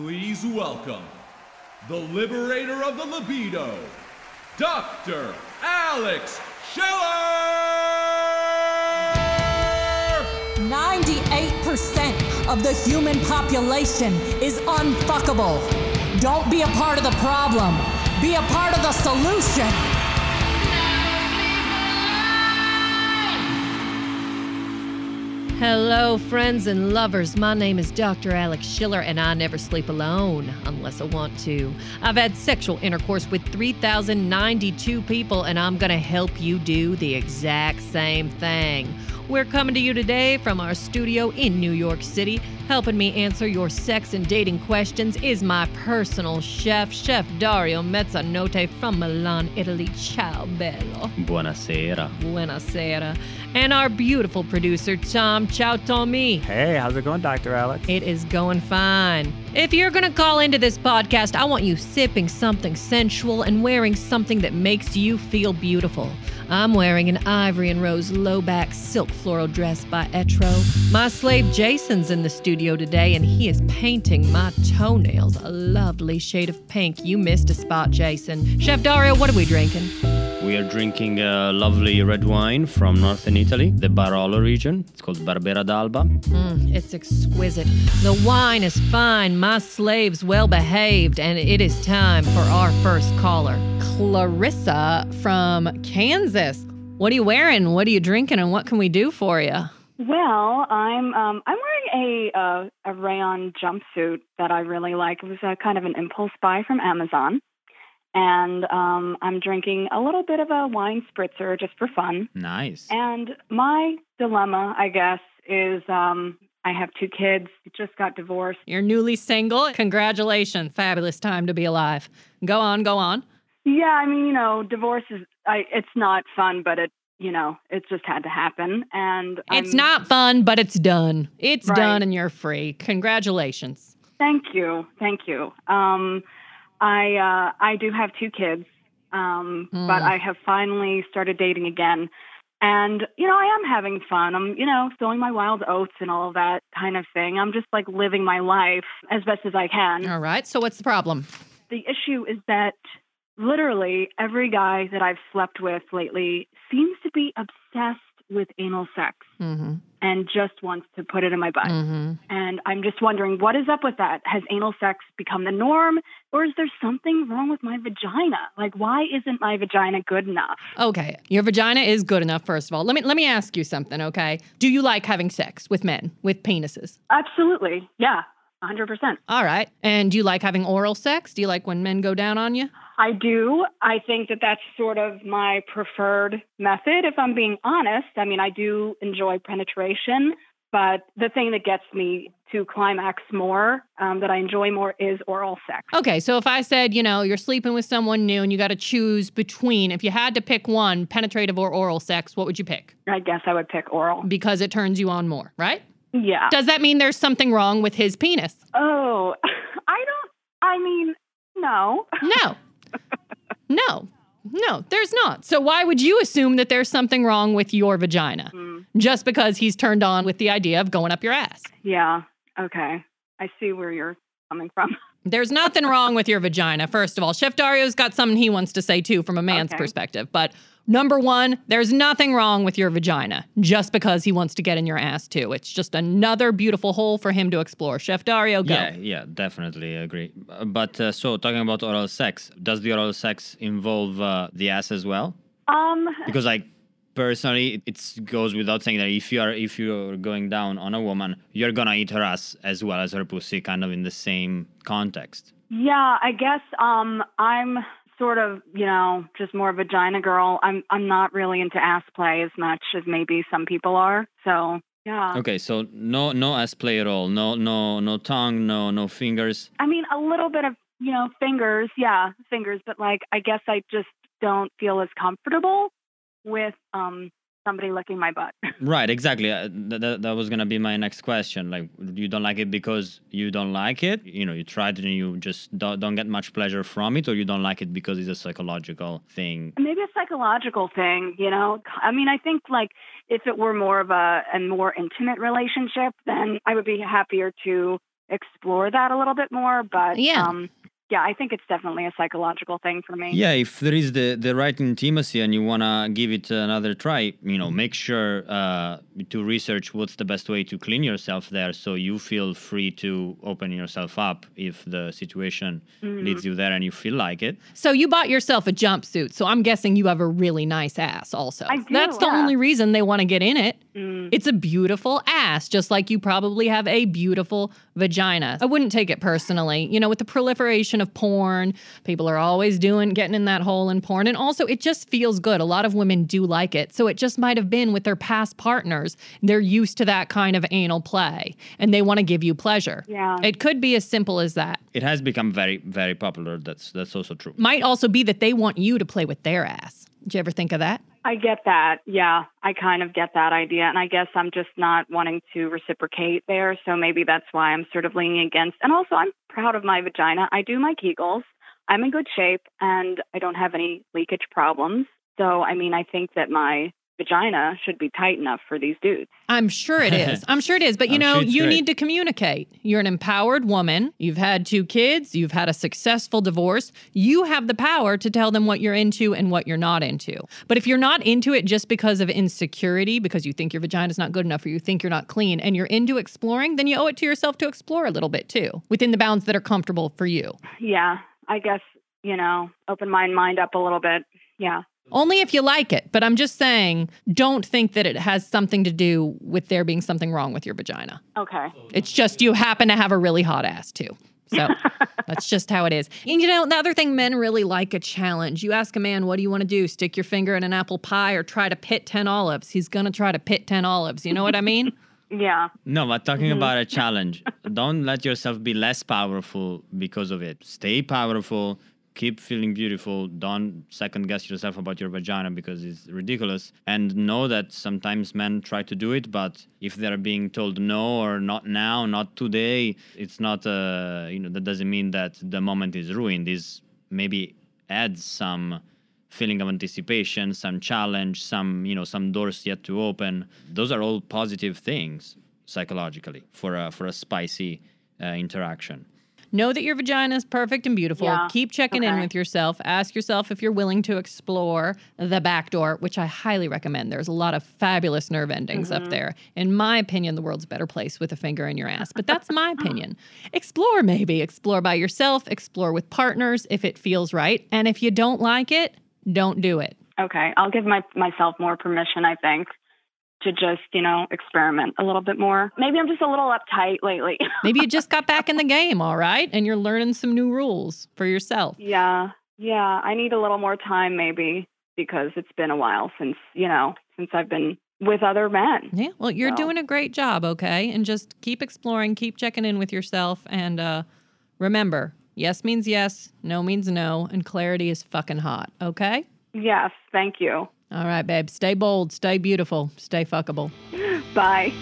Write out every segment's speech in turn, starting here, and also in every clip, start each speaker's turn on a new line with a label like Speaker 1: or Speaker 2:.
Speaker 1: Please welcome the liberator of the libido, Dr. Alex Schiller!
Speaker 2: 98% of the human population is unfuckable. Don't be a part of the problem, be a part of the solution.
Speaker 3: Hello, friends and lovers. My name is Dr. Alex Schiller, and I never sleep alone unless I want to. I've had sexual intercourse with 3,092 people, and I'm going to help you do the exact same thing. We're coming to you today from our studio in New York City. Helping me answer your sex and dating questions is my personal chef, Chef Dario Mezzanotte from Milan, Italy. Ciao, bello.
Speaker 4: Buonasera.
Speaker 3: Buonasera. And our beautiful producer, Tom. Ciao, Tommy.
Speaker 4: Hey, how's it going, Dr. Alex?
Speaker 3: It is going fine. If you're going to call into this podcast, I want you sipping something sensual and wearing something that makes you feel beautiful. I'm wearing an ivory and rose low back silk floral dress by Etro. My slave Jason's in the studio today and he is painting my toenails a lovely shade of pink. You missed a spot, Jason. Chef Dario, what are we drinking?
Speaker 4: We are drinking a lovely red wine from northern Italy, the Barolo region. It's called Barbera d'Alba.
Speaker 3: Mm, it's exquisite. The wine is fine, my slave's well behaved, and it is time for our first caller, Clarissa from Kansas. What are you wearing? What are you drinking? And what can we do for you?
Speaker 5: Well, I'm um, I'm wearing a uh, a rayon jumpsuit that I really like. It was a kind of an impulse buy from Amazon, and um, I'm drinking a little bit of a wine spritzer just for fun.
Speaker 4: Nice.
Speaker 5: And my dilemma, I guess, is um, I have two kids. Just got divorced.
Speaker 3: You're newly single. Congratulations. Fabulous time to be alive. Go on, go on.
Speaker 5: Yeah, I mean, you know, divorce is I, it's not fun, but it you know, it just had to happen. And
Speaker 3: It's
Speaker 5: I'm-
Speaker 3: not fun, but it's done. It's
Speaker 5: Right.
Speaker 3: done and you're free. Congratulations.
Speaker 5: Thank you, thank you. Um, I uh, I do have two kids, um,
Speaker 3: Hmm.
Speaker 5: but I have finally started dating again, and you know I am having fun. I'm you know sowing my wild oats and all that kind of thing. I'm just like living my life as best as I can.
Speaker 3: All right. So what's the problem?
Speaker 5: The issue is that literally every guy that I've slept with lately seems to be obsessed with anal sex
Speaker 3: Mm-hmm.
Speaker 5: and just wants to put it in my butt.
Speaker 3: Mm-hmm.
Speaker 5: And I'm just wondering, what is up with that? Has anal sex become the norm, or is there something wrong with my vagina? Like, why isn't my vagina good enough?
Speaker 3: Okay. Your vagina is good enough, first of all. Let me let me ask you something, okay? Do you like having sex with men, with penises?
Speaker 5: Absolutely. Yeah, 100%.
Speaker 3: All right. And do you like having oral sex? Do you like when men go down on you?
Speaker 5: I do. I think that that's sort of my preferred method, if I'm being honest. I mean, I do enjoy penetration, but the thing that gets me to climax more, um, that I enjoy more, is oral sex.
Speaker 3: Okay, so if I said, you know, you're sleeping with someone new and you got to choose between, if you had to pick one, penetrative or oral sex, what would you pick?
Speaker 5: I guess I would pick oral.
Speaker 3: Because it turns you on more, right?
Speaker 5: Yeah.
Speaker 3: Does that mean there's something wrong with his penis?
Speaker 5: Oh, I don't, I mean, no.
Speaker 3: No. No. No, there's not. So why would you assume that there's something wrong with your vagina?
Speaker 5: Mm,
Speaker 3: Just because he's turned on with the idea of going up your ass.
Speaker 5: yeah. Okay. I see where you're coming from.
Speaker 3: There's nothing wrong with your vagina, first of all. Chef Dario's got something he wants to say too from a man's
Speaker 5: Okay.
Speaker 3: perspective. But number one, there's nothing wrong with your vagina just because he wants to get in your ass too. It's just another beautiful hole for him to explore. Chef Dario, go.
Speaker 4: Yeah, yeah, definitely agree. Uh, But uh, so talking about oral sex, does the oral sex involve uh, the ass as well?
Speaker 5: Um,
Speaker 4: Because like personally, it goes without saying that if you are if you're going down on a woman, you're gonna eat her ass as well as her pussy, kind of in the same context.
Speaker 5: yeah, I guess um I'm sort of, you know, just more vagina girl. I'm I'm not really into ass play as much as maybe some people are. So, yeah.
Speaker 4: Okay, so no no ass play at all, no no no tongue, no no fingers.
Speaker 5: I mean, a little bit of, you know, fingers, yeah, fingers, but like I guess I just don't feel as comfortable with um somebody licking my butt.
Speaker 4: Right, exactly. Uh, th- th- that was gonna be my next question. Like, you don't like it because you don't like it. You know, you tried it and you just don't, don't get much pleasure from it, or you don't like it because it's a psychological thing.
Speaker 5: maybe a psychological thing, you know. I mean, I think like if it were more of a a more intimate relationship, then I would be happier to explore that a little bit more. But
Speaker 3: Yeah.
Speaker 5: um, yeah, I think it's definitely a psychological thing for me.
Speaker 4: Yeah, if there is the, the right intimacy and you want to give it another try, you know, make sure uh, to research what's the best way to clean yourself there so you feel free to open yourself up if the situation leads you there and you feel like it.
Speaker 3: So you bought yourself a jumpsuit. So I'm guessing you have a really nice ass also.
Speaker 5: I do,
Speaker 3: That's the
Speaker 5: yeah.
Speaker 3: only reason they want to get in it.
Speaker 5: Mm.
Speaker 3: It's a beautiful ass, just like you probably have a beautiful vagina. I wouldn't take it personally. You know, with the proliferation of porn, people are always doing getting in that hole in porn. And also it just feels good. A lot of women do like it. So it just might have been with their past partners. They're used to that kind of anal play and they want to give you pleasure.
Speaker 5: Yeah.
Speaker 3: It could be as simple as that.
Speaker 4: It has become very, very popular. That's that's also true.
Speaker 3: Might also be that they want you to play with their ass. Did you ever think of that?
Speaker 5: I get that. Yeah, I kind of get that idea. And I guess I'm just not wanting to reciprocate there. So maybe that's why I'm sort of leaning against. And also, I'm proud of my vagina. I do my Kegels. I'm in good shape and I don't have any leakage problems. So, I mean, I think that my vagina should be tight enough for these dudes.
Speaker 3: I'm sure it is. I'm sure it is. But you
Speaker 4: I'm
Speaker 3: know,
Speaker 4: sure
Speaker 3: you
Speaker 4: great.
Speaker 3: need to communicate. You're an empowered woman. You've had two kids. You've had a successful divorce. You have the power to tell them what you're into and what you're not into. But if you're not into it just because of insecurity, because you think your vagina's not good enough or you think you're not clean, and you're into exploring, then you owe it to yourself to explore a little bit too, within the bounds that are comfortable for you.
Speaker 5: Yeah, I guess, you know, open my mind up a little bit. Yeah.
Speaker 3: Only if you like it. But I'm just saying, don't think that it has something to do with there being something wrong with your vagina.
Speaker 5: Okay.
Speaker 3: It's just you happen to have a really hot ass too. So that's just how it is. And you know, the other thing, men really like a challenge. You ask a man, what do you want to do? Stick your finger in an apple pie or try to pit 10 olives? He's going to try to pit 10 olives. You know what I mean?
Speaker 5: Yeah.
Speaker 4: No, but talking mm-hmm. about a challenge, don't let yourself be less powerful because of it. Stay powerful. Keep feeling beautiful. Don't second guess yourself about your vagina because it's ridiculous. And know that sometimes men try to do it, but if they're being told no or not now, not today, it's not, uh, you know, that doesn't mean that the moment is ruined. This maybe adds some feeling of anticipation, some challenge, some you know some doors yet to open. Those are all positive things psychologically for a for a spicy uh, interaction.
Speaker 3: Know that your vagina is perfect and beautiful.
Speaker 5: Yeah.
Speaker 3: Keep checking in with yourself. Ask yourself if you're willing to explore the back door, which I highly recommend. There's a lot of fabulous nerve endings
Speaker 5: Mm-hmm.
Speaker 3: up there. In my opinion, the world's a better place with a finger in your ass, but that's my opinion. Explore maybe. Explore by yourself, explore with partners if it feels right. And if you don't like it, don't do it.
Speaker 5: Okay. I'll give my myself more permission, I think, to just, you know, experiment a little bit more. Maybe I'm just a little uptight lately.
Speaker 3: Maybe you just got back in the game, all right? And you're learning some new rules for yourself.
Speaker 5: yeah. Yeah. I need a little more time maybe because it's been a while since, you know, since I've been with other men.
Speaker 3: Yeah, well, you're
Speaker 5: So-
Speaker 3: doing a great job, okay? And just keep exploring, keep checking in with yourself. And uh, remember, yes means yes, no means no, and clarity is fucking hot, okay?
Speaker 5: Yes. Thank you.
Speaker 3: All right, babe. Stay bold, stay beautiful, stay fuckable.
Speaker 5: Bye.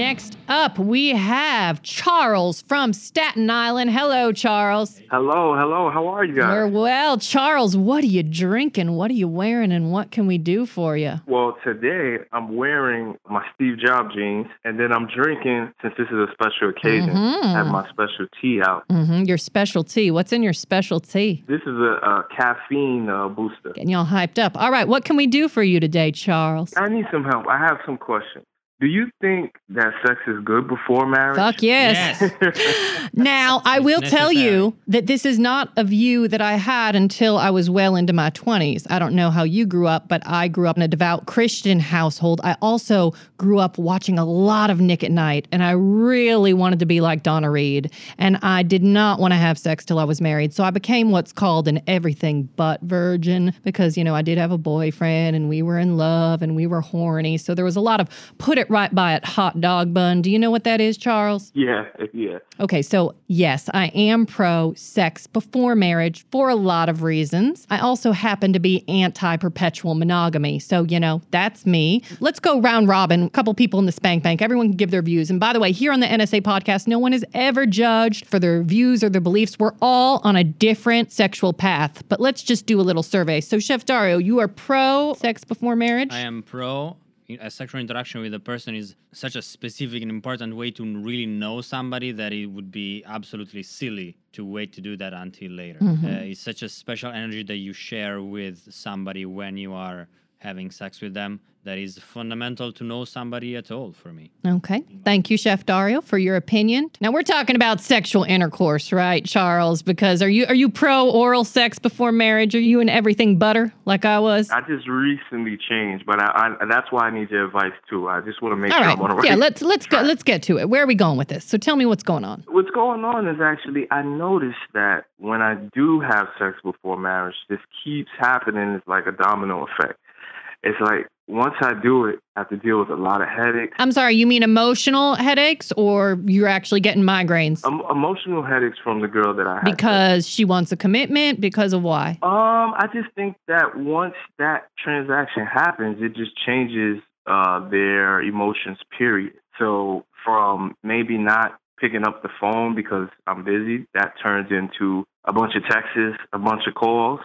Speaker 3: Next up, we have Charles from Staten Island. Hello, Charles.
Speaker 6: Hello, hello. How are you guys?
Speaker 3: We're well. Charles, what are you drinking? What are you wearing? And what can we do for you?
Speaker 6: well, today I'm wearing my Steve Jobs jeans, and then I'm drinking since this is a special occasion. I have my special tea out.
Speaker 3: hmm Your tea. What's in your special tea?
Speaker 6: This is a, a caffeine uh, booster.
Speaker 3: Getting y'all hyped up. All right, what can we do for you today, Charles?
Speaker 6: I need some help. I have some questions. Do you think that sex is good before marriage?
Speaker 3: Fuck yes. Now, I will tell you that this is not a view that I had until I was well into my 20s. I don't know how you grew up, but I grew up in a devout Christian household. I also grew up watching a lot of Nick at Nite, and I really wanted to be like Donna Reed. And I did not want to have sex till I was married. So I became what's called an everything but virgin because, you know, I did have a boyfriend and we were in love and we were horny. So there was a lot of put it right by it, hot dog bun. Do you know what that is, Charles?
Speaker 6: Yeah, yeah.
Speaker 3: Okay, so yes, I am pro sex before marriage for a lot of reasons. I also happen to be anti perpetual monogamy. So, you know, that's me. Let's go round robin. A couple people in the spank bank. Everyone can give their views. And by the way, here on the NSA podcast, no one is ever judged for their views or their beliefs. We're all on a different sexual path. But let's just do a little survey. So, Chef Dario, you are pro sex before marriage?
Speaker 4: I am pro. A sexual interaction with a person is such a specific and important way to really know somebody that it would be absolutely silly to wait to do that until later. Uh, it's such a special energy that you share with somebody when you are having sex with them that is fundamental to know somebody at all for me.
Speaker 3: Okay. Thank you, Chef Dario, for your opinion. Now we're talking about sexual intercourse, right, Charles? Because are you are you pro oral sex before marriage? Are you in everything butter like I was?
Speaker 6: I just recently changed, but I, I that's why I need your advice too. I just want to make
Speaker 3: All
Speaker 6: sure
Speaker 3: right.
Speaker 6: I'm on the right.
Speaker 3: Yeah, let's let's go let's get to it. Where are we going with this? So tell me what's going on.
Speaker 6: What's going on is actually I noticed that when I do have sex before marriage, this keeps happening. It's like a domino effect. It's like once I do it, I have to deal with a lot of headaches,
Speaker 3: I'm sorry, you mean emotional headaches or you're actually getting migraines?
Speaker 6: um, emotional headaches from the girl that I
Speaker 3: Because she wants a commitment? Because of why?
Speaker 6: Um, I just think that once that transaction happens, it just changes uh, their emotions. Period. So from maybe not picking up the phone because I'm busy, that turns into a bunch of texts, a bunch of calls.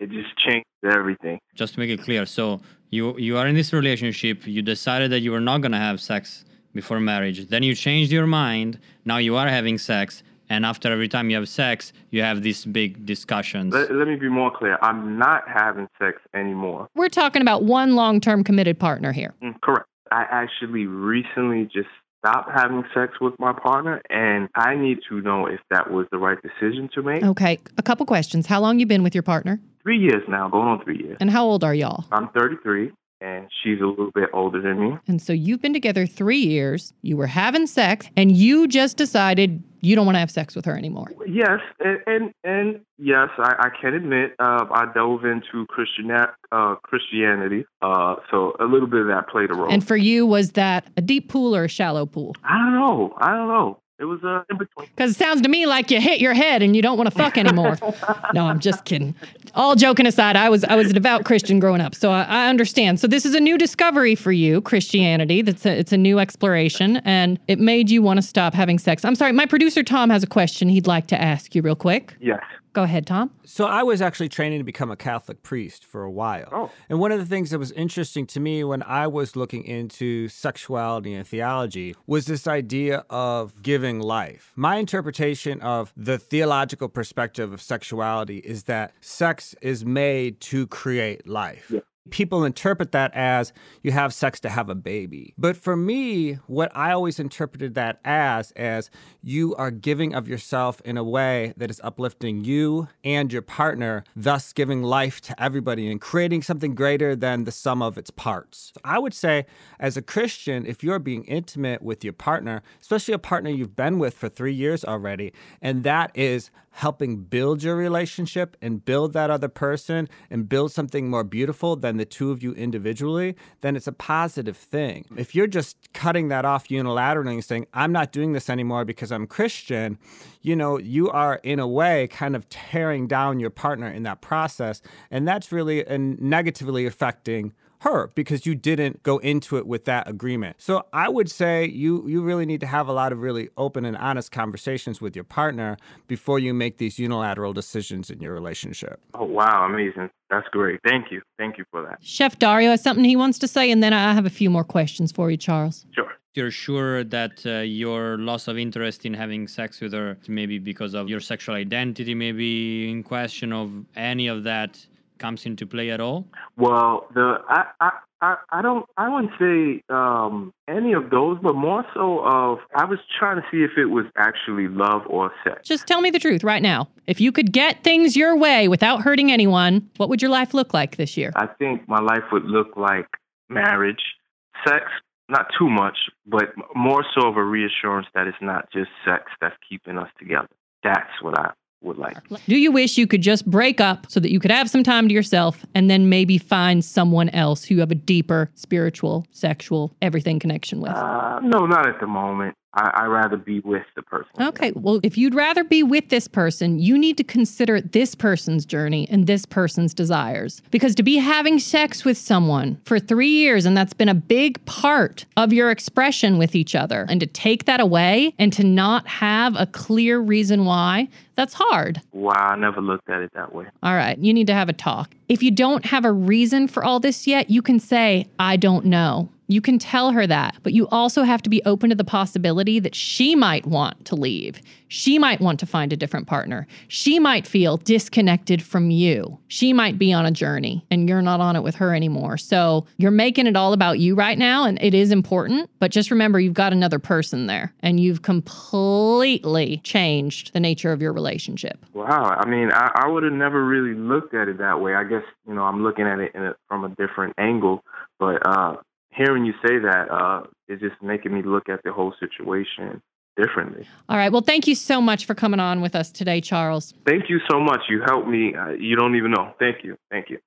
Speaker 6: It just changed everything.
Speaker 4: Just to make it clear, so you you are in this relationship, you decided that you were not gonna have sex before marriage, then you changed your mind, now you are having sex, and after every time you have sex, you have these big discussions.
Speaker 6: Let, let me be more clear. I'm not having sex anymore.
Speaker 3: We're talking about one long term committed partner here.
Speaker 6: Mm, Correct. I actually recently just stopped having sex with my partner, and I need to know if that was the right decision to make.
Speaker 3: Okay, a couple questions. How long you been with your partner?
Speaker 6: Three years now, going on three years.
Speaker 3: And how old are y'all?
Speaker 6: I'm 33, and she's a little bit older than me.
Speaker 3: And so you've been together three years, you were having sex, and you just decided you don't want to have sex with her anymore.
Speaker 6: Yes, and and, and yes, I, I can admit uh, I dove into Christian uh, Christianity, uh, so a little bit of that played a role.
Speaker 3: And for you, was that a deep pool or a shallow pool?
Speaker 6: I don't know. I don't know. It was uh, in between.
Speaker 3: Because it sounds to me like you hit your head and you don't want to fuck anymore. no, I'm just kidding. All joking aside, I was I was a devout Christian growing up, so I, I understand. So this is a new discovery for you, Christianity. That's a, it's a new exploration, and it made you want to stop having sex. I'm sorry, my producer Tom has a question he'd like to ask you real quick.
Speaker 6: Yes.
Speaker 3: Go ahead, Tom.
Speaker 7: So I was actually training to become a Catholic priest for a while.
Speaker 6: Oh.
Speaker 7: And one of the things that was interesting to me when I was looking into sexuality and theology was this idea of giving life. My interpretation of the theological perspective of sexuality is that sex is made to create life. People interpret that as you have sex to have a baby. But for me, what I always interpreted that as as you are giving of yourself in a way that is uplifting you and your partner, thus giving life to everybody and creating something greater than the sum of its parts. I would say as a Christian, if you're being intimate with your partner, especially a partner you've been with for 3 years already, and that is helping build your relationship and build that other person and build something more beautiful than the two of you individually, then it's a positive thing. If you're just cutting that off unilaterally and saying, I'm not doing this anymore because I'm Christian, you know, you are in a way kind of tearing down your partner in that process. And that's really uh, negatively affecting her because you didn't go into it with that agreement. So I would say you you really need to have a lot of really open and honest conversations with your partner before you make these unilateral decisions in your relationship.
Speaker 6: Oh wow, amazing. That's great. Thank you. Thank you for that.
Speaker 3: Chef Dario has something he wants to say, and then I have a few more questions for you, Charles.
Speaker 6: Sure.
Speaker 4: You're sure that uh, your loss of interest in having sex with her, maybe because of your sexual identity, maybe in question of any of that comes into play at all?
Speaker 6: Well, the I I I, I don't I wouldn't say um, any of those, but more so of I was trying to see if it was actually love or sex.
Speaker 3: Just tell me the truth right now. If you could get things your way without hurting anyone, what would your life look like this year?
Speaker 6: I think my life would look like marriage, sex, not too much, but more so of a reassurance that it's not just sex that's keeping us together. That's what I would like.
Speaker 3: Do you wish you could just break up so that you could have some time to yourself and then maybe find someone else who you have a deeper spiritual, sexual, everything connection with?
Speaker 6: Uh, no, not at the moment. I, I rather be with the person.
Speaker 3: Okay, well, if you'd rather be with this person, you need to consider this person's journey and this person's desires. Because to be having sex with someone for three years, and that's been a big part of your expression with each other, and to take that away and to not have a clear reason why, that's hard.
Speaker 6: Wow, I never looked at it that way.
Speaker 3: All right, you need to have a talk. If you don't have a reason for all this yet, you can say, I don't know. You can tell her that, but you also have to be open to the possibility that she might want to leave. She might want to find a different partner. She might feel disconnected from you. She might be on a journey and you're not on it with her anymore. So you're making it all about you right now, and it is important, but just remember you've got another person there and you've completely changed the nature of your relationship.
Speaker 6: Wow, I mean, I, I would have never really looked at it that way. I guess you know I'm looking at it a, from a different angle, but uh, hearing you say that uh, is just making me look at the whole situation differently.
Speaker 3: All right. Well, thank you so much for coming on with us today, Charles.
Speaker 6: Thank you so much. You helped me. Uh, you don't even know. Thank you. Thank you.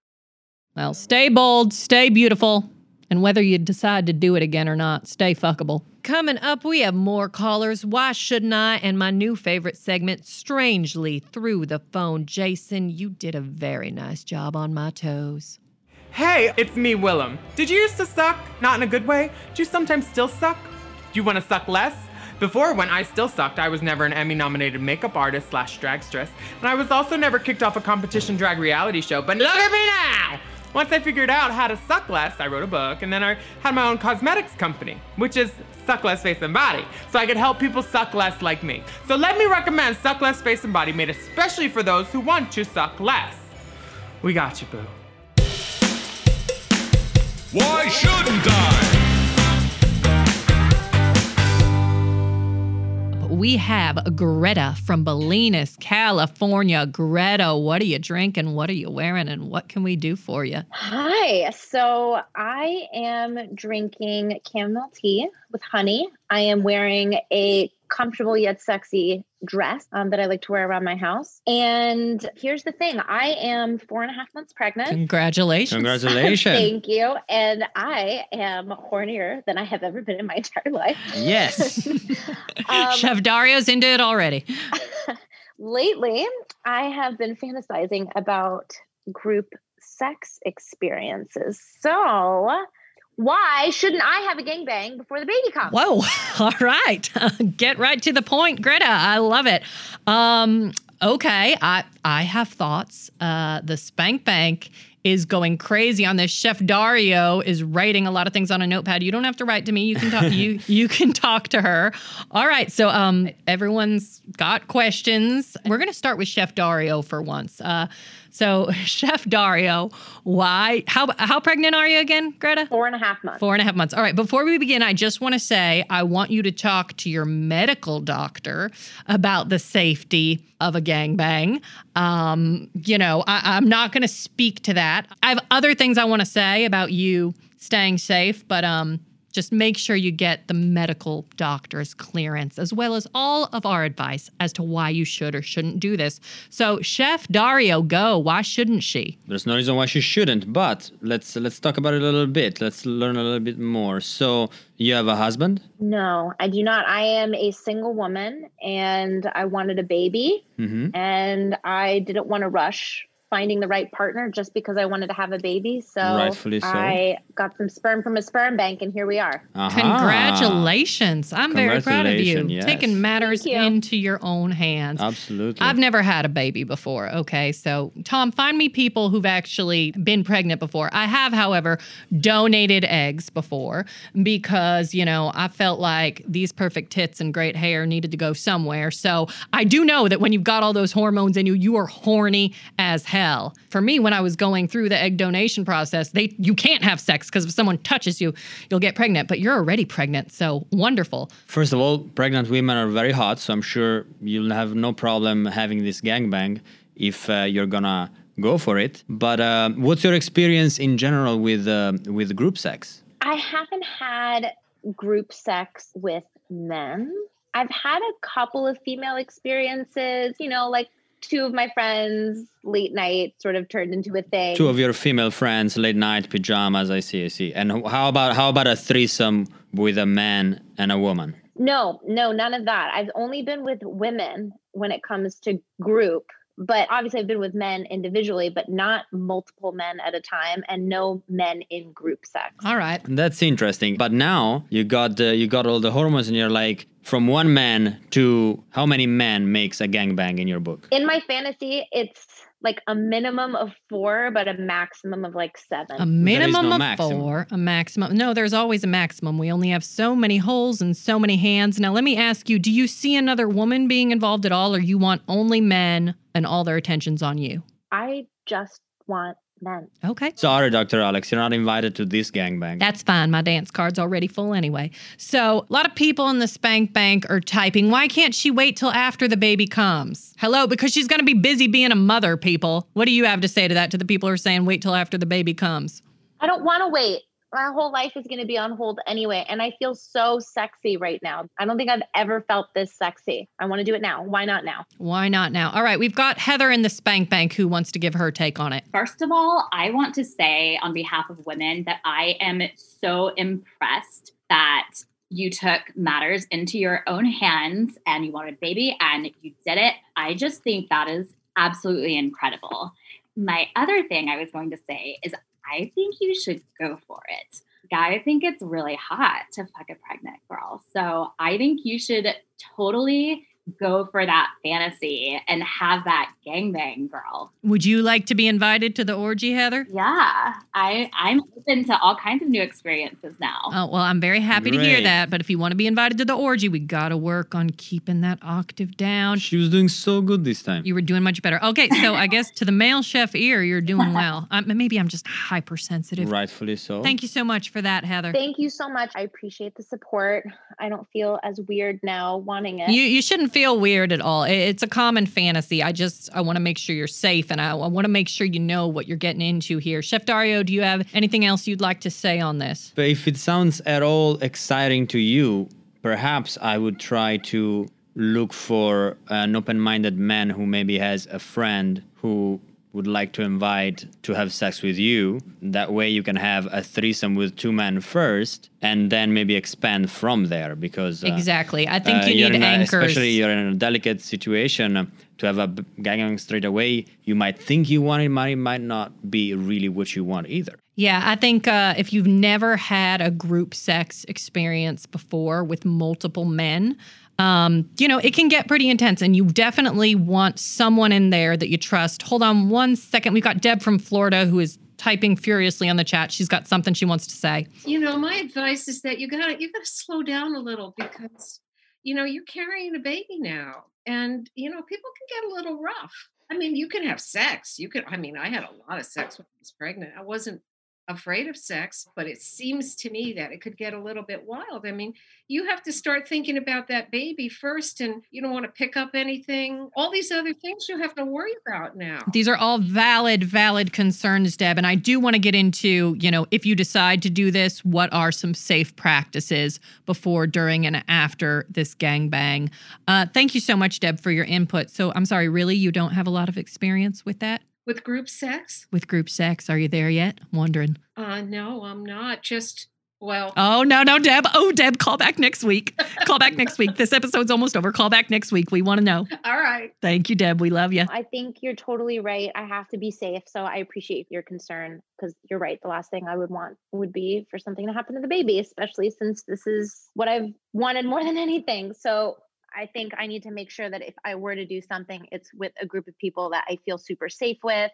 Speaker 3: Well, stay bold, stay beautiful, and whether you decide to do it again or not, stay fuckable. Coming up, we have more callers. Why shouldn't I? And my new favorite segment, Strangely Through the Phone. Jason, you did a very nice job on my toes.
Speaker 8: Hey, it's me, Willam. Did you used to suck? Not in a good way? Do you sometimes still suck? Do you want to suck less? Before, when I still sucked, I was never an Emmy nominated makeup artist slash dragstress, and I was also never kicked off a competition drag reality show, but look at me now! Once I figured out how to suck less, I wrote a book, and then I had my own cosmetics company, which is Suck Less Face and Body, so I could help people suck less like me. So let me recommend Suck Less Face and Body, made especially for those who want to suck less. We got you, boo.
Speaker 1: Why shouldn't I?
Speaker 3: We have Greta from Bolinas, California. Greta, what are you drinking? What are you wearing? And what can we do for you?
Speaker 9: Hi. So I am drinking chamomile tea with honey. I am wearing a comfortable yet sexy dress um, that I like to wear around my house. And here's the thing I am four and a half months pregnant.
Speaker 3: Congratulations.
Speaker 4: Congratulations.
Speaker 9: Thank you. And I am hornier than I have ever been in my entire life.
Speaker 4: yes.
Speaker 9: Um,
Speaker 3: Chef Dario's into it already.
Speaker 9: lately, I have been fantasizing about group sex experiences. So, why shouldn't I have a gangbang before the baby comes?
Speaker 3: Whoa. All right. Get right to the point, Greta. I love it. Um, okay. I I have thoughts. Uh, the Spank Bank is going crazy on this. Chef Dario is writing a lot of things on a notepad. You don't have to write to me. You can talk you you can talk to her. All right. So um everyone's got questions. We're gonna start with Chef Dario for once. Uh so Chef Dario, why how how pregnant are you again, Greta?
Speaker 9: Four and a half months.
Speaker 3: Four and a half months. All right. Before we begin, I just want to say I want you to talk to your medical doctor about the safety of a gangbang. Um, you know, I, I'm not going to speak to that. I have other things I want to say about you staying safe, but um, just make sure you get the medical doctor's clearance as well as all of our advice as to why you should or shouldn't do this. So, Chef Dario, go. Why shouldn't she?
Speaker 4: There's no reason why she shouldn't, but let's let's talk about it a little bit. Let's learn a little bit more. So, you have a husband?
Speaker 9: No, I do not. I am a single woman and I wanted a baby
Speaker 4: Mm-hmm.
Speaker 9: and I didn't want to rush finding the right partner just because I wanted to have a baby. So,
Speaker 4: Rightfully so.
Speaker 9: I got some sperm from a sperm bank and here we are.
Speaker 4: Aha.
Speaker 3: Congratulations. I'm very proud of you.
Speaker 4: Yes.
Speaker 3: Taking matters
Speaker 9: you.
Speaker 3: into your own hands.
Speaker 4: Absolutely.
Speaker 3: I've never had a baby before. Okay. So, Tom, find me people who've actually been pregnant before. I have, however, donated eggs before because, you know, I felt like these perfect tits and great hair needed to go somewhere. So, I do know that when you've got all those hormones in you, you are horny as hell. For me, when I was going through the egg donation process, they you can't have sex because if someone touches you, you'll get pregnant, but you're already pregnant. So, wonderful.
Speaker 4: First of all, pregnant women are very hot, so I'm sure you'll have no problem having this gangbang if uh, you're gonna go for it. But uh, what's your experience in general with uh, with group sex?
Speaker 9: I haven't had group sex with men. I've had a couple of female experiences, you know, like two of my friends late night sort of turned into a thing.
Speaker 4: Two of your female friends, late night pajamas. I see, I see. And how about how about a threesome with a man and a woman?
Speaker 9: No, no, none of that. I've only been with women when it comes to group, but obviously I've been with men individually, but not multiple men at a time, and no men in group sex.
Speaker 3: All right.
Speaker 4: That's interesting. But now you got uh, you got all the hormones, and you're like from one man to how many men makes a gangbang in your book?
Speaker 9: In my fantasy, it's like a minimum of four, but a maximum of like seven.
Speaker 3: A minimum
Speaker 4: no
Speaker 3: of
Speaker 4: maximum.
Speaker 3: four, a maximum. No, there's always a maximum. We only have so many holes and so many hands. Now, let me ask you do you see another woman being involved at all, or you want only men and all their attention's on you?
Speaker 9: I just want men.
Speaker 3: Okay.
Speaker 4: Sorry, Dr. Alex, you're not invited to this gangbang.
Speaker 3: That's fine. My dance card's already full anyway. So, a lot of people in the spank bank are typing, why can't she wait till after the baby comes? Hello, because she's going to be busy being a mother, people. What do you have to say to that, to the people who are saying, wait till after the baby comes?
Speaker 9: I don't want to wait. My whole life is going to be on hold anyway. And I feel so sexy right now. I don't think I've ever felt this sexy. I want to do it now. Why not now?
Speaker 3: Why not now? All right, we've got Heather in the spank bank who wants to give her take on it.
Speaker 10: First of all, I want to say on behalf of women that I am so impressed that you took matters into your own hands and you wanted a baby and you did it. I just think that is absolutely incredible. My other thing I was going to say is I think you should go for it. Guys I think it's really hot to fuck a pregnant girl. So I think you should totally go for that fantasy and have that gangbang girl.
Speaker 3: Would you like to be invited to the orgy, Heather?
Speaker 10: Yeah, I I'm open to all kinds of new experiences now.
Speaker 3: Oh, well, I'm very happy to hear that. But if you want to be invited to the orgy, we got to work on keeping that octave down.
Speaker 4: She was doing so good this time.
Speaker 3: You were doing much better. Okay, so I guess to the male chef ear, you're doing well. Um, maybe I'm just hypersensitive.
Speaker 4: Rightfully so.
Speaker 3: Thank you so much for that, Heather.
Speaker 9: Thank you so much. I appreciate the support. I don't feel as weird now wanting it.
Speaker 3: You you shouldn't feel weird at all. It's a common fantasy. I just I want to make sure you're safe and I, I want to make sure you know what you're getting into here. Chef Dario, do you have anything else you'd like to say on this?
Speaker 4: But if it sounds at all exciting to you, perhaps I would try to look for an open minded man who maybe has a friend who would like to invite to have sex with you. That way you can have a threesome with two men first and then maybe expand from there because. uh,
Speaker 3: exactly. I think
Speaker 4: uh,
Speaker 3: you need
Speaker 4: in a-
Speaker 3: anchors.
Speaker 4: especially you're in a delicate situation uh, to have a gangbang straight away. You might think you want it, might might not be really what you want either.
Speaker 3: Yeah, I think uh, if you've never had a group sex experience before with multiple men, um, you know, it can get pretty intense, and you definitely want someone in there that you trust. Hold on one second. We've got Deb from Florida who is typing furiously on the chat. She's got something she wants to say.
Speaker 11: you know my advice is that you gotta you gotta slow down a little because you know you're carrying a baby now and you know people can get a little rough i mean you can have sex you can i mean i had a lot of sex when i was pregnant i wasn't afraid of sex but it seems to me that it could get a little bit wild i mean you have to start thinking about that baby first and you don't want to pick up anything all these other things you have to worry about now
Speaker 3: These are all valid, valid concerns, Deb. And I do want to get into, you know, if you decide to do this, what are some safe practices before, during, and after this gangbang? Uh, thank you so much, Deb, for your input. So I'm sorry, really, you don't have a lot of experience with that?
Speaker 11: With group sex
Speaker 3: With group sex? Are you there yet? I'm wondering.
Speaker 11: uh no i'm not just well
Speaker 3: Oh, no, no, Deb. Oh, Deb, call back next week. Call back next week. This episode's almost over. Call back next week. We want to know.
Speaker 11: all right
Speaker 3: Thank you, Deb. We love you.
Speaker 9: I think you're totally right. I have to be safe. So I appreciate your concern because you're right. The last thing I would want would be for something to happen to the baby, especially since this is what I've wanted more than anything. So I think I need to make sure that if I were to do something, it's with a group of people that I feel super safe with,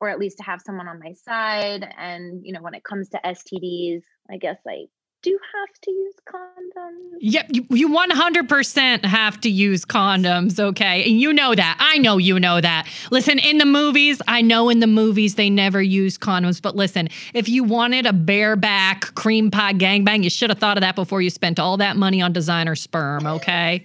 Speaker 9: or at least to have someone on my side. And, you know, when it comes to STDs, I guess I do have to use condoms.
Speaker 3: Yep, you, you 100% have to use condoms, okay? And you know that. I know you know that. Listen, in the movies, I know in the movies they never use condoms, but listen, if you wanted a bareback cream pie gangbang, you should have thought of that before you spent all that money on designer sperm, okay?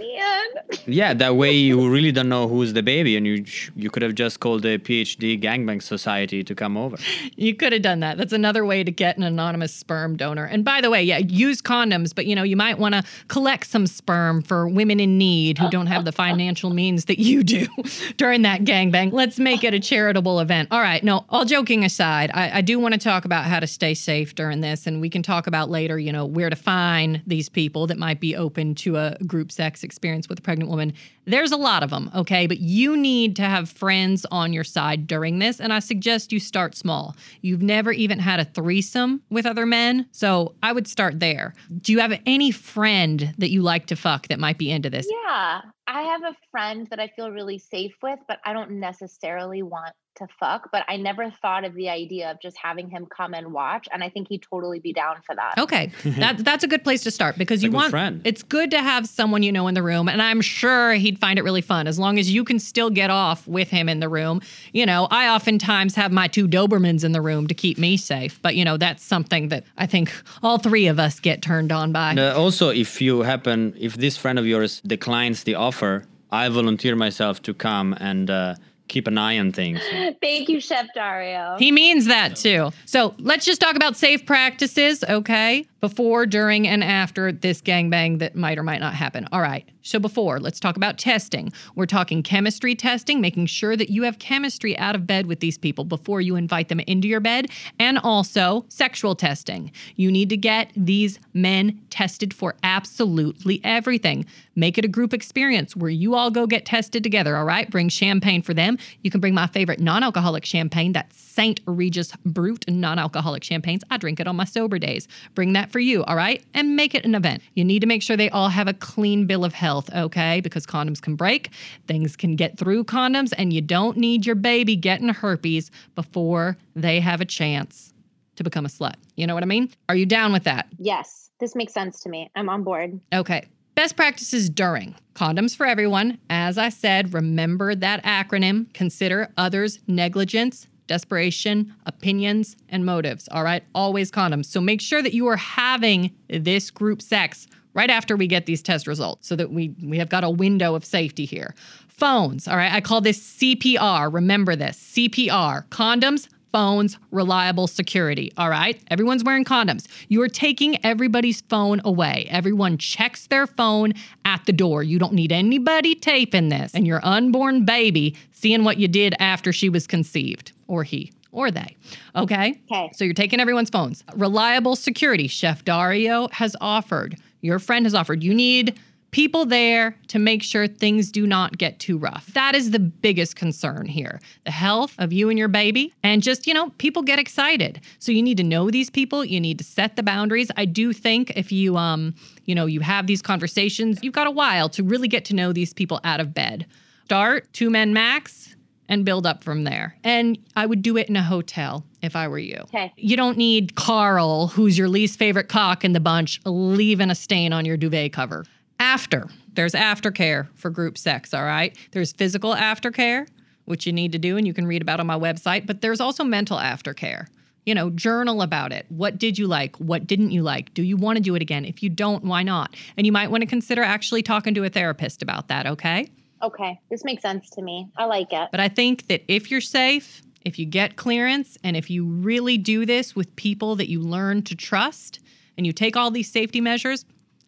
Speaker 9: Man.
Speaker 4: Yeah, that way you really don't know who's the baby, and you sh- you could have just called the PhD Gangbang Society to come over.
Speaker 3: You could have done that. That's another way to get an anonymous sperm donor. And by the way, yeah, use condoms, but you know, you might want to collect some sperm for women in need who don't have the financial means that you do during that gangbang. Let's make it a charitable event. All right, no, all joking aside, I, I do want to talk about how to stay safe during this, and we can talk about later, you know, where to find these people that might be open to a group sex experience with a pregnant woman. There's a lot of them, okay? But you need to have friends on your side during this, and I suggest you start small. You've never even had a threesome with other men, so I would start there. Do you have any friend that you like to fuck that might be into this?
Speaker 9: Yeah. I have a friend that I feel really safe with, but I don't necessarily want to fuck. But I never thought of the idea of just having him come and watch. And I think he'd totally be down for that.
Speaker 3: Okay, that, that's a good place to start because
Speaker 4: It's
Speaker 3: you want.
Speaker 4: friend.
Speaker 3: It's good to have someone you know in the room, and I'm sure he'd find it really fun as long as you can still get off with him in the room. You know, I oftentimes have my two Dobermans in the room to keep me safe, but you know that's something that I think all three of us get turned on by.
Speaker 4: And uh, also, if you happen, if this friend of yours declines the offer, I volunteer myself to come and uh, keep an eye on things.
Speaker 9: Thank you, Chef Dario.
Speaker 3: He means that too. So let's just talk about safe practices, okay? Before, during, and after this gangbang that might or might not happen. All right. So before, let's talk about testing. We're talking chemistry testing, making sure that you have chemistry out of bed with these people before you invite them into your bed, and also sexual testing. You need to get these men tested for absolutely everything. Make it a group experience where you all go get tested together, all right? Bring champagne for them. You can bring my favorite non alcoholic champagne, that's St. Regis Brut non alcoholic champagnes. I drink it on my sober days. Bring that for you, all right? And make it an event. You need to make sure they all have a clean bill of health, okay? Because condoms can break, things can get through condoms, and you don't need your baby getting herpes before they have a chance to become a slut. You know what I mean? Are you down with that?
Speaker 9: Yes, this makes sense to me. I'm on board.
Speaker 3: Okay. Best practices during condoms for everyone. As I said, remember that acronym. Consider others' negligence, desperation, opinions, and motives. All right. Always condoms. So make sure that you are having this group sex right after we get these test results so that we, we have got a window of safety here. Phones. All right. I call this CPR. Remember this CPR. Condoms, phones, reliable security. All right. Everyone's wearing condoms. You are taking everybody's phone away. Everyone checks their phone at the door. You don't need anybody taping this and your unborn baby seeing what you did after she was conceived, or he. Or they. Okay?
Speaker 9: Okay.
Speaker 3: So you're taking everyone's phones. Reliable security. Chef Dario has offered, your friend has offered. You need people there to make sure things do not get too rough. That is the biggest concern here. The health of you and your baby. And just, you know, people get excited. So you need to know these people, you need to set the boundaries. I do think if you um, you know, you have these conversations, you've got a while to really get to know these people out of bed. Start two men max and build up from there. And I would do it in a hotel if I were you.
Speaker 9: Okay.
Speaker 3: You don't need Carl, who's your least favorite cock in the bunch, leaving a stain on your duvet cover. After, there's aftercare for group sex, all right? There's physical aftercare, which you need to do and you can read about on my website, but there's also mental aftercare. You know, journal about it. What did you like? What didn't you like? Do you want to do it again? If you don't, why not? And you might want to consider actually talking to a therapist about that, okay?
Speaker 9: Okay. This makes sense to me. I like it.
Speaker 3: But I think that if you're safe, if you get clearance, and if you really do this with people that you learn to trust and you take all these safety measures,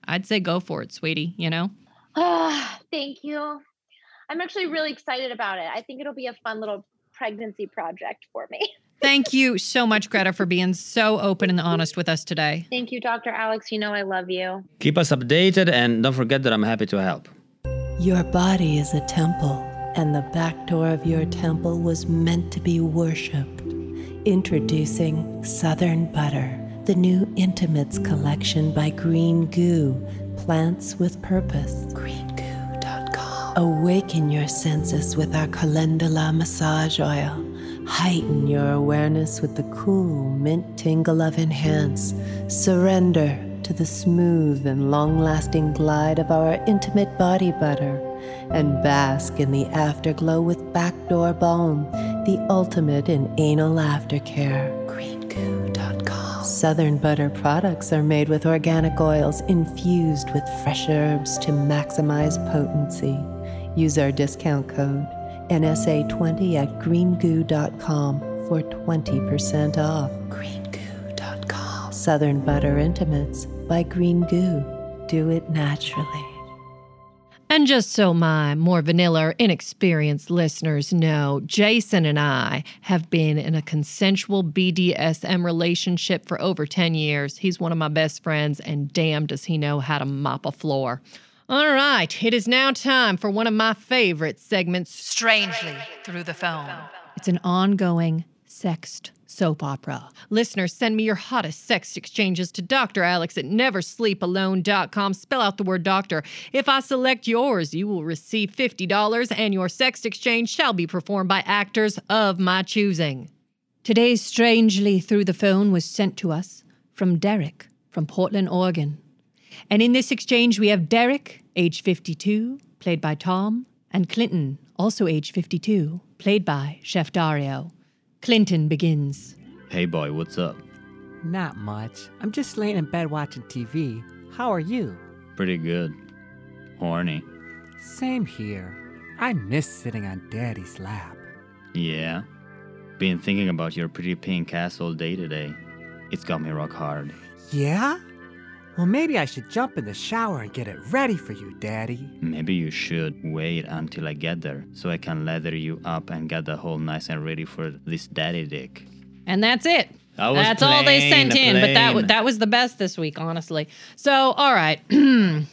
Speaker 3: I'd say go for it, sweetie, you know?
Speaker 9: Ah, thank you. I'm actually really excited about it. I think it'll be a fun little pregnancy project for me.
Speaker 3: Thank you so much, Greta, for being so open and honest with us today.
Speaker 9: Thank you, Dr. Alex. You know I love you.
Speaker 4: Keep us updated and don't forget that I'm happy to help.
Speaker 12: Your body is a temple, and the back door of your temple was meant to be worshipped. Introducing Southern Butter, the new Intimates collection by Green Goo, Plants with Purpose. GreenGoo.com. Awaken your senses with our calendula massage oil. Heighten your awareness with the cool mint tingle of Enhance. Surrender to the smooth and long lasting glide of our intimate body butter. And bask in the afterglow with Backdoor Balm, the ultimate in anal aftercare. Southern Butter products are made with organic oils infused with fresh herbs to maximize potency. Use our discount code NSA20 at greengoo.com for 20% off. Greengoo.com. Southern Butter Intimates by Green Goo. Do it naturally.
Speaker 3: And just so my more vanilla, or inexperienced listeners know, Jason and I have been in a consensual BDSM relationship for over 10 years. He's one of my best friends, and damn, does he know how to mop a floor. All right, it is now time for one of my favorite segments Strangely Through the Phone. It's an ongoing sexed soap opera. Listeners, send me your hottest sex exchanges to Dr. Alex at neversleepalone.com. Spell out the word doctor. If I select yours, you will receive $50 and your sex exchange shall be performed by actors of my choosing. Today's Strangely Through the Phone was sent to us from Derek from Portland, Oregon. And in this exchange, we have Derek, age 52, played by Tom, and Clinton, also age 52, played by Chef Dario. Clinton begins.
Speaker 4: Hey boy, what's up?
Speaker 13: Not much. I'm just laying in bed watching TV. How are you?
Speaker 4: Pretty good. Horny.
Speaker 13: Same here. I miss sitting on Daddy's lap.
Speaker 4: Yeah. Been thinking about your pretty pink ass all day today. It's got me rock hard.
Speaker 13: Yeah? Well, maybe I should jump in the shower and get it ready for you, Daddy.
Speaker 4: Maybe you should wait until I get there so I can leather you up and get the hole nice and ready for this daddy dick.
Speaker 3: And that's it.
Speaker 4: That was
Speaker 3: That's all they
Speaker 4: plain,
Speaker 3: sent in, but that w- that was the best this week, honestly. So, all right.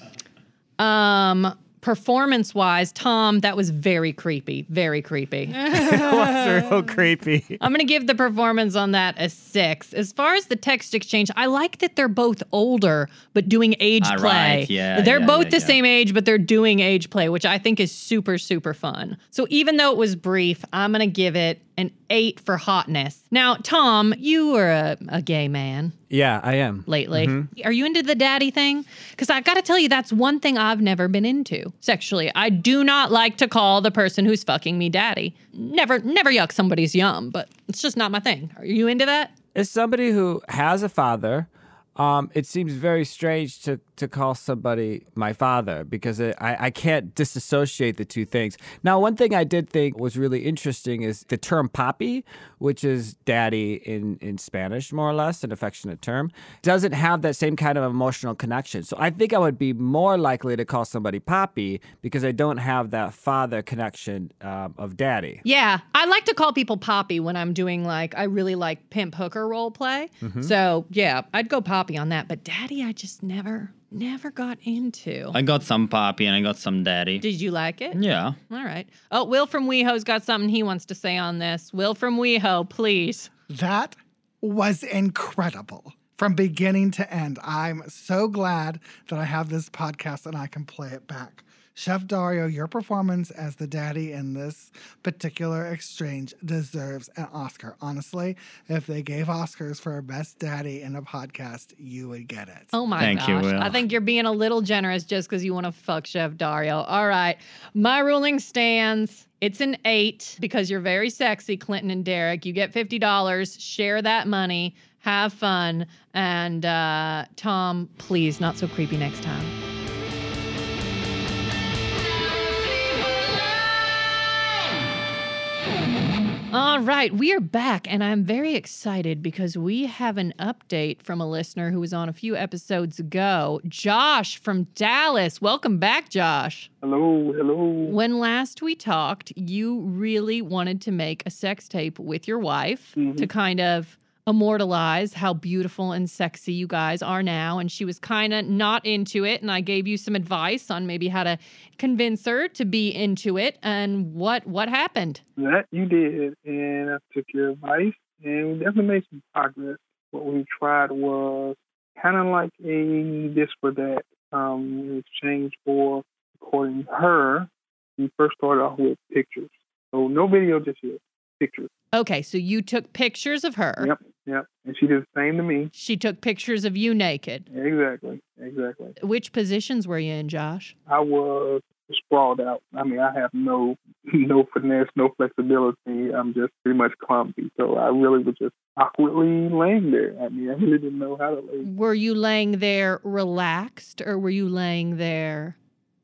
Speaker 3: um performance wise, Tom, that was very creepy. Very creepy.
Speaker 7: it was real creepy.
Speaker 3: I'm going to give the performance on that a six. As far as the text exchange, I like that they're both older, but doing age
Speaker 4: Ah,
Speaker 3: play.
Speaker 4: right. Yeah,
Speaker 3: they're
Speaker 4: yeah,
Speaker 3: both
Speaker 4: yeah,
Speaker 3: the
Speaker 4: yeah.
Speaker 3: same age, but they're doing age play, which I think is super, super fun. So even though it was brief, I'm going to give it an eight for hotness. Now, Tom, you are a, a gay man
Speaker 7: Yeah, I am.
Speaker 3: lately.
Speaker 7: Mhm.
Speaker 3: Are you into the daddy thing? Because I've got to tell you, that's one thing I've never been into sexually. I do not like to call the person who's fucking me daddy. Never, never yuck somebody's yum, but it's just not my thing. Are you into that?
Speaker 7: As somebody who has a father, um, it seems very strange to, to call somebody my father because it, I, I can't disassociate the two things. Now, one thing I did think was really interesting is the term papi, which is daddy in, in Spanish, more or less, an affectionate term, doesn't have that same kind of emotional connection. So I think I would be more likely to call somebody papi because I don't have that father connection um, of daddy.
Speaker 3: Yeah, I like to call people Poppy when I'm doing like I really like pimp hooker role play.
Speaker 7: Mhm.
Speaker 3: So yeah, I'd go Poppy on that. But Daddy, I just never, never got into.
Speaker 4: I got some poppy and I got some daddy.
Speaker 3: Did you like it?
Speaker 4: Yeah.
Speaker 3: All right. Oh, Will from WeHo's got something he wants to say on this. Will from WeHo, please.
Speaker 14: That was incredible from beginning to end. I'm so glad that I have this podcast and I can play it back. Chef Dario, your performance as the daddy in this particular exchange deserves an Oscar. Honestly, if they gave Oscars for best daddy in a podcast, you would get it.
Speaker 3: Oh my
Speaker 4: Thank
Speaker 3: gosh.
Speaker 4: you, Will.
Speaker 3: I think you're being a little generous just because you want to fuck Chef Dario. All right. My ruling stands. It's an eight because you're very sexy, Clinton and Derek. You get $50. Share that money. Have fun. And uh, Tom, please, not so creepy next time. All right, we are back, and I'm very excited because we have an update from a listener who was on a few episodes ago. Josh from Dallas. Welcome back, Josh.
Speaker 15: Hello, hello.
Speaker 3: When last we talked, you really wanted to make a sex tape with your wife to mm-hmm. kind of immortalize how beautiful and sexy you guys are now. And she was kind of not into it. And I gave you some advice on maybe how to convince her to be into it. And what what happened?
Speaker 15: That you did, and I took your advice, and we definitely made some progress. What we tried was kind of like a this for that um, in exchange for recording her. We first started off with pictures, so no video just yet, pictures.
Speaker 3: Okay, so you took pictures of her.
Speaker 15: Yep, yep. And she did the same to me.
Speaker 3: She took pictures of you naked.
Speaker 15: Exactly, exactly.
Speaker 3: Which positions were you in, Josh?
Speaker 15: I was sprawled out. I mean, I have no no finesse, no flexibility. I'm just pretty much clumsy. So I really was just awkwardly laying there. I mean, I really didn't know how to lay.
Speaker 3: Were you laying there relaxed or were you laying there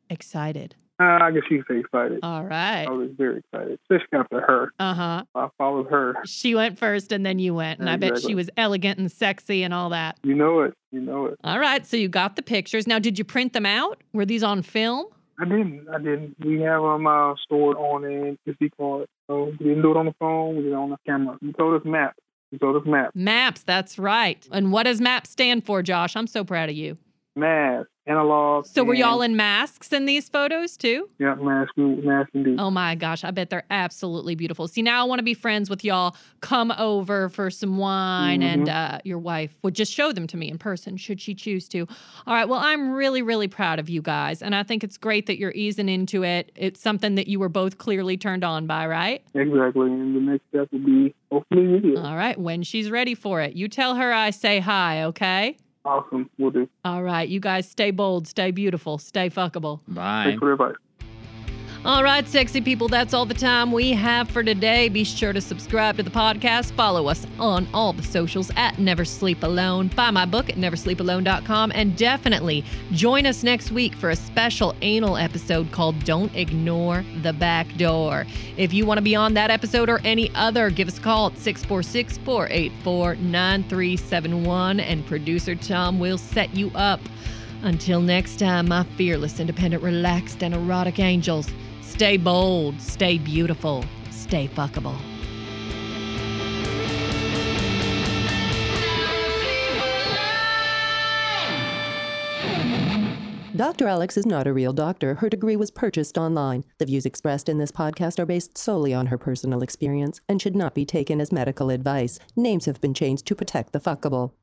Speaker 3: excited?
Speaker 15: Uh, I guess you could say excited.
Speaker 3: All right.
Speaker 15: I was very excited, especially after her.
Speaker 3: Uh huh.
Speaker 15: I followed her.
Speaker 3: She went first and then you went. And I bet she was elegant and sexy and all that.
Speaker 15: You know it. You know it.
Speaker 3: All right. So you got the pictures. Now, did you print them out? Were these on film?
Speaker 15: I didn't. I didn't. We have them uh, stored on an SD card. So we didn't do it on the phone. We did it on the camera. You told us map. You told us map.
Speaker 3: Maps, that's right. And what does MAP stand for, Josh? I'm so proud of you.
Speaker 15: Mask. Analog.
Speaker 3: So were y'all in masks in these photos too?
Speaker 15: Yeah, mask. Mask indeed.
Speaker 3: Oh my gosh, I bet they're absolutely beautiful. See, now I want to be friends with y'all. Come over for some wine, and
Speaker 15: Mhm.
Speaker 3: uh, your wife would just show them to me in person, should she choose to. All right, well, I'm really, really proud of you guys, and I think it's great that you're easing into it. It's something that you were both clearly turned on by, right?
Speaker 15: Exactly. And the next step will be hopefully video.
Speaker 3: All right, when she's ready for it, you tell her I say hi, okay?
Speaker 15: Awesome. We'll do.
Speaker 3: All right, you guys stay bold, stay beautiful, stay fuckable.
Speaker 4: Bye.
Speaker 15: Thanks for the advice.
Speaker 3: All right, sexy people, that's all the time we have for today. Be sure to subscribe to the podcast. Follow us on all the socials at Never Sleep Alone. Buy my book at neversleepalone.com. And definitely join us next week for a special anal episode called Don't Ignore the Back Door. If you want to be on that episode or any other, give us a call at 646 484 9371 and producer Tom will set you up. Until next time, my fearless, independent, relaxed, and erotic angels, stay bold, stay beautiful, stay fuckable.
Speaker 12: Dr. Alex is not a real doctor. Her degree was purchased online. The views expressed in this podcast are based solely on her personal experience and should not be taken as medical advice. Names have been changed to protect the fuckable.